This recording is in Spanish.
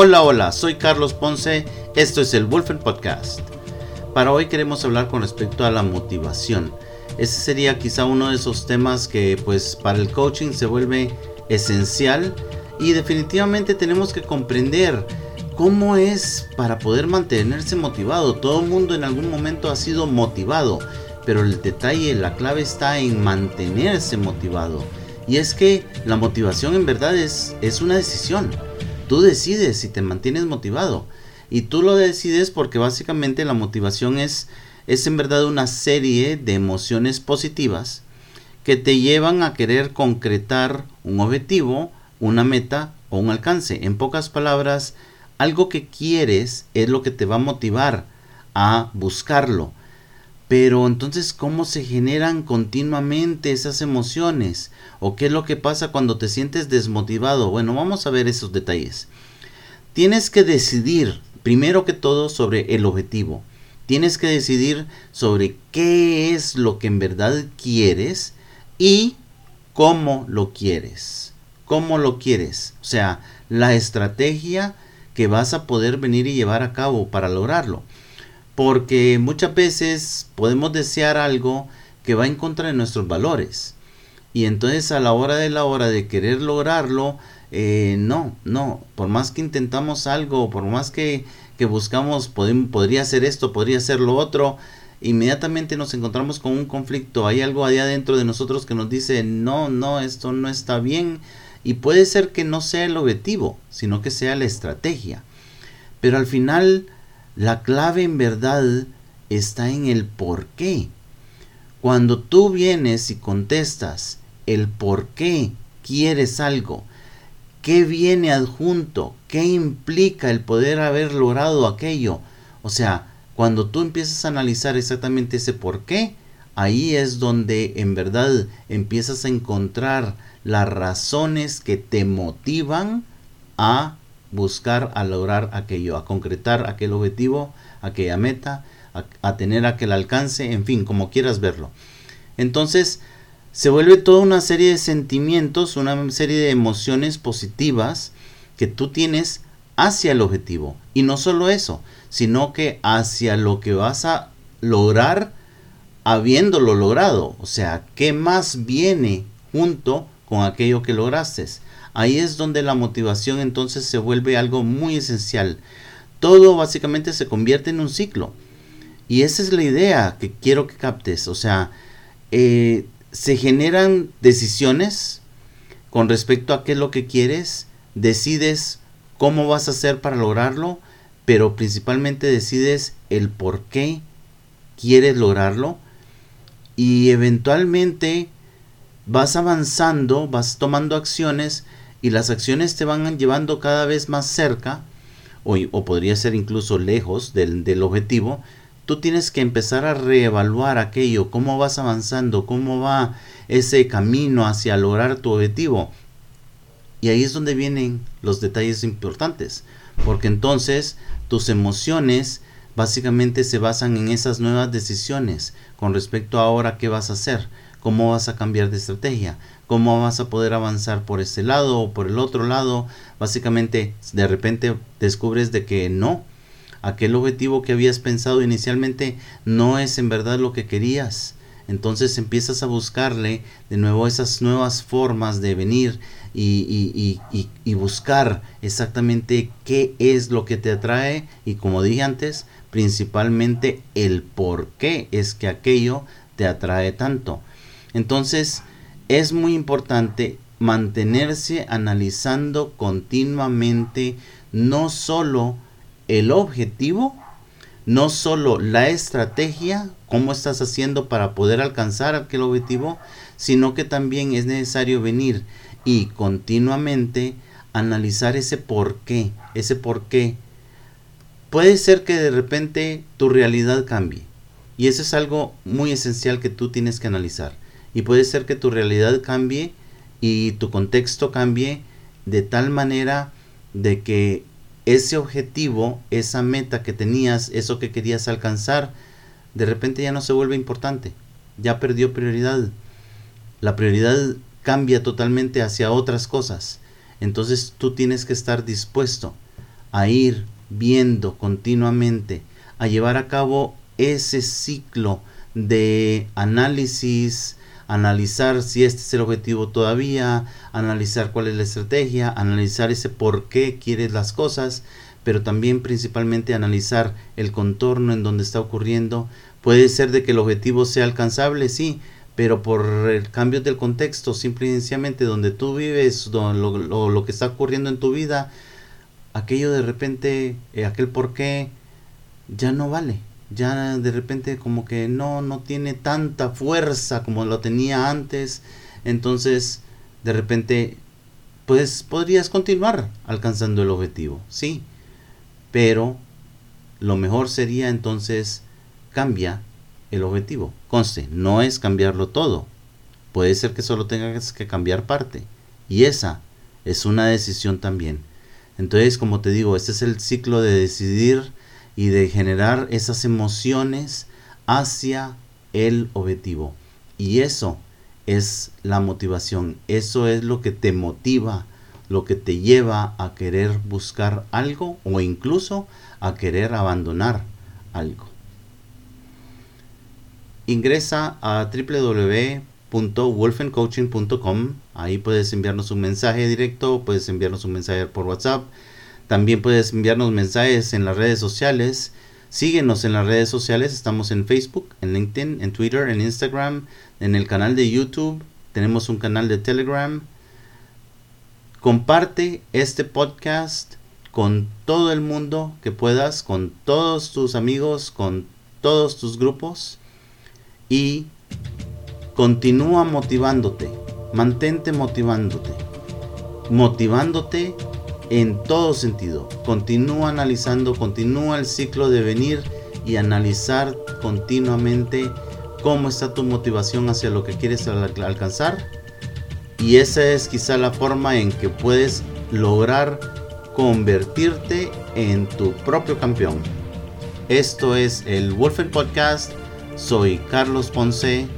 Hola, hola, soy Carlos Ponce, esto es el Wolfen Podcast. Para hoy queremos hablar con respecto a la motivación. Ese sería quizá uno de esos temas que pues para el coaching se vuelve esencial y definitivamente tenemos que comprender cómo es para poder mantenerse motivado. Todo el mundo en algún momento ha sido motivado, pero el detalle, la clave está en mantenerse motivado. Y es que la motivación en verdad es, es una decisión Tú decides si te mantienes motivado. Y tú lo decides porque básicamente la motivación es, es en verdad una serie de emociones positivas que te llevan a querer concretar un objetivo, una meta o un alcance. En pocas palabras, algo que quieres es lo que te va a motivar a buscarlo. Pero entonces, ¿cómo se generan continuamente esas emociones? ¿O qué es lo que pasa cuando te sientes desmotivado? Bueno, vamos a ver esos detalles. Tienes que decidir, primero que todo, sobre el objetivo. Tienes que decidir sobre qué es lo que en verdad quieres y cómo lo quieres. ¿Cómo lo quieres? O sea, la estrategia que vas a poder venir y llevar a cabo para lograrlo porque muchas veces podemos desear algo que va en contra de nuestros valores. Y entonces a la hora de la hora de querer lograrlo, eh, no, no, por más que intentamos algo, por más que, que buscamos, podría ser esto, podría ser lo otro, inmediatamente nos encontramos con un conflicto. Hay algo allá adentro de nosotros que nos dice, no, no, esto no está bien. Y puede ser que no sea el objetivo, sino que sea la estrategia. Pero al final la clave en verdad está en el por qué. Cuando tú vienes y contestas el por qué quieres algo, qué viene adjunto, qué implica el poder haber logrado aquello, o sea, cuando tú empiezas a analizar exactamente ese por qué, ahí es donde en verdad empiezas a encontrar las razones que te motivan a buscar a lograr aquello, a concretar aquel objetivo, aquella meta, a, tener aquel alcance, en fin, como quieras verlo. Entonces, se vuelve toda una serie de sentimientos, una serie de emociones positivas que tú tienes hacia el objetivo. Y no solo eso, sino que hacia lo que vas a lograr habiéndolo logrado. O sea, ¿qué más viene junto con aquello que lograste? Ahí es donde la motivación entonces se vuelve algo muy esencial. Todo básicamente se convierte en un ciclo. Y esa es la idea que quiero que captes. O sea, eh, se generan decisiones con respecto a qué es lo que quieres, decides cómo vas a hacer para lograrlo, pero principalmente decides el por qué quieres lograrlo y eventualmente vas avanzando, vas tomando acciones y las acciones te van llevando cada vez más cerca, o, o podría ser incluso lejos del, del objetivo, tú tienes que empezar a reevaluar aquello, cómo vas avanzando, cómo va ese camino hacia lograr tu objetivo. Y ahí es donde vienen los detalles importantes, porque entonces tus emociones básicamente se basan en esas nuevas decisiones con respecto a ahora qué vas a hacer, cómo vas a cambiar de estrategia, cómo vas a poder avanzar por este lado o por el otro lado. Básicamente, de repente descubres de que no, aquel objetivo que habías pensado inicialmente no es en verdad lo que querías. Entonces empiezas a buscarle de nuevo esas nuevas formas de venir y, y, buscar exactamente qué es lo que te atrae y como dije antes, principalmente el por qué es que aquello te atrae tanto. Entonces, es muy importante mantenerse analizando continuamente no solo el objetivo, no solo la estrategia, cómo estás haciendo para poder alcanzar aquel objetivo, sino que también es necesario venir y continuamente analizar ese por qué, ese por qué. Puede ser que de repente tu realidad cambie y eso es algo muy esencial que tú tienes que analizar y puede ser que tu realidad cambie y tu contexto cambie de tal manera de que ese objetivo, esa meta que tenías, eso que querías alcanzar, de repente ya no se vuelve importante, ya perdió prioridad. La prioridad cambia totalmente hacia otras cosas. Entonces tú tienes que estar dispuesto a ir viendo continuamente, a llevar a cabo ese ciclo de análisis, analizar si este es el objetivo todavía, analizar cuál es la estrategia, analizar ese por qué quieres las cosas, pero también principalmente analizar el contorno en donde está ocurriendo. Puede ser de que el objetivo sea alcanzable, sí, pero por el cambio del contexto, simple y sencillamente donde tú vives, lo, lo, que está ocurriendo en tu vida, aquello de repente, eh, aquel por qué, ya no vale. Ya de repente como que no, no tiene tanta fuerza como lo tenía antes. Entonces, de repente, pues podrías continuar alcanzando el objetivo, sí. Pero lo mejor sería entonces cambia el objetivo. Conste, no es cambiarlo todo. Puede ser que solo tengas que cambiar parte. Y esa es una decisión también. Entonces, como te digo, este es el ciclo de decidir y de generar esas emociones hacia el objetivo. Y eso es la motivación. Eso es lo que te motiva, lo que te lleva a querer buscar algo o incluso a querer abandonar algo ingresa a www.wolfencoaching.com. Ahí puedes enviarnos un mensaje directo, puedes enviarnos un mensaje por WhatsApp. También puedes enviarnos mensajes en las redes sociales. Síguenos en las redes sociales. Estamos en Facebook, en LinkedIn, en Twitter, en Instagram, en el canal de YouTube. Tenemos un canal de Telegram. Comparte este podcast con todo el mundo que puedas, con todos tus amigos, con todos tus grupos y continúa motivándote, mantente motivándote, motivándote en todo sentido. Continúa analizando, continúa el ciclo de venir y analizar continuamente cómo está tu motivación hacia lo que quieres alcanzar. Y esa es quizá la forma en que puedes lograr convertirte en tu propio campeón. Esto es el Wolfen Podcast soy Carlos Ponce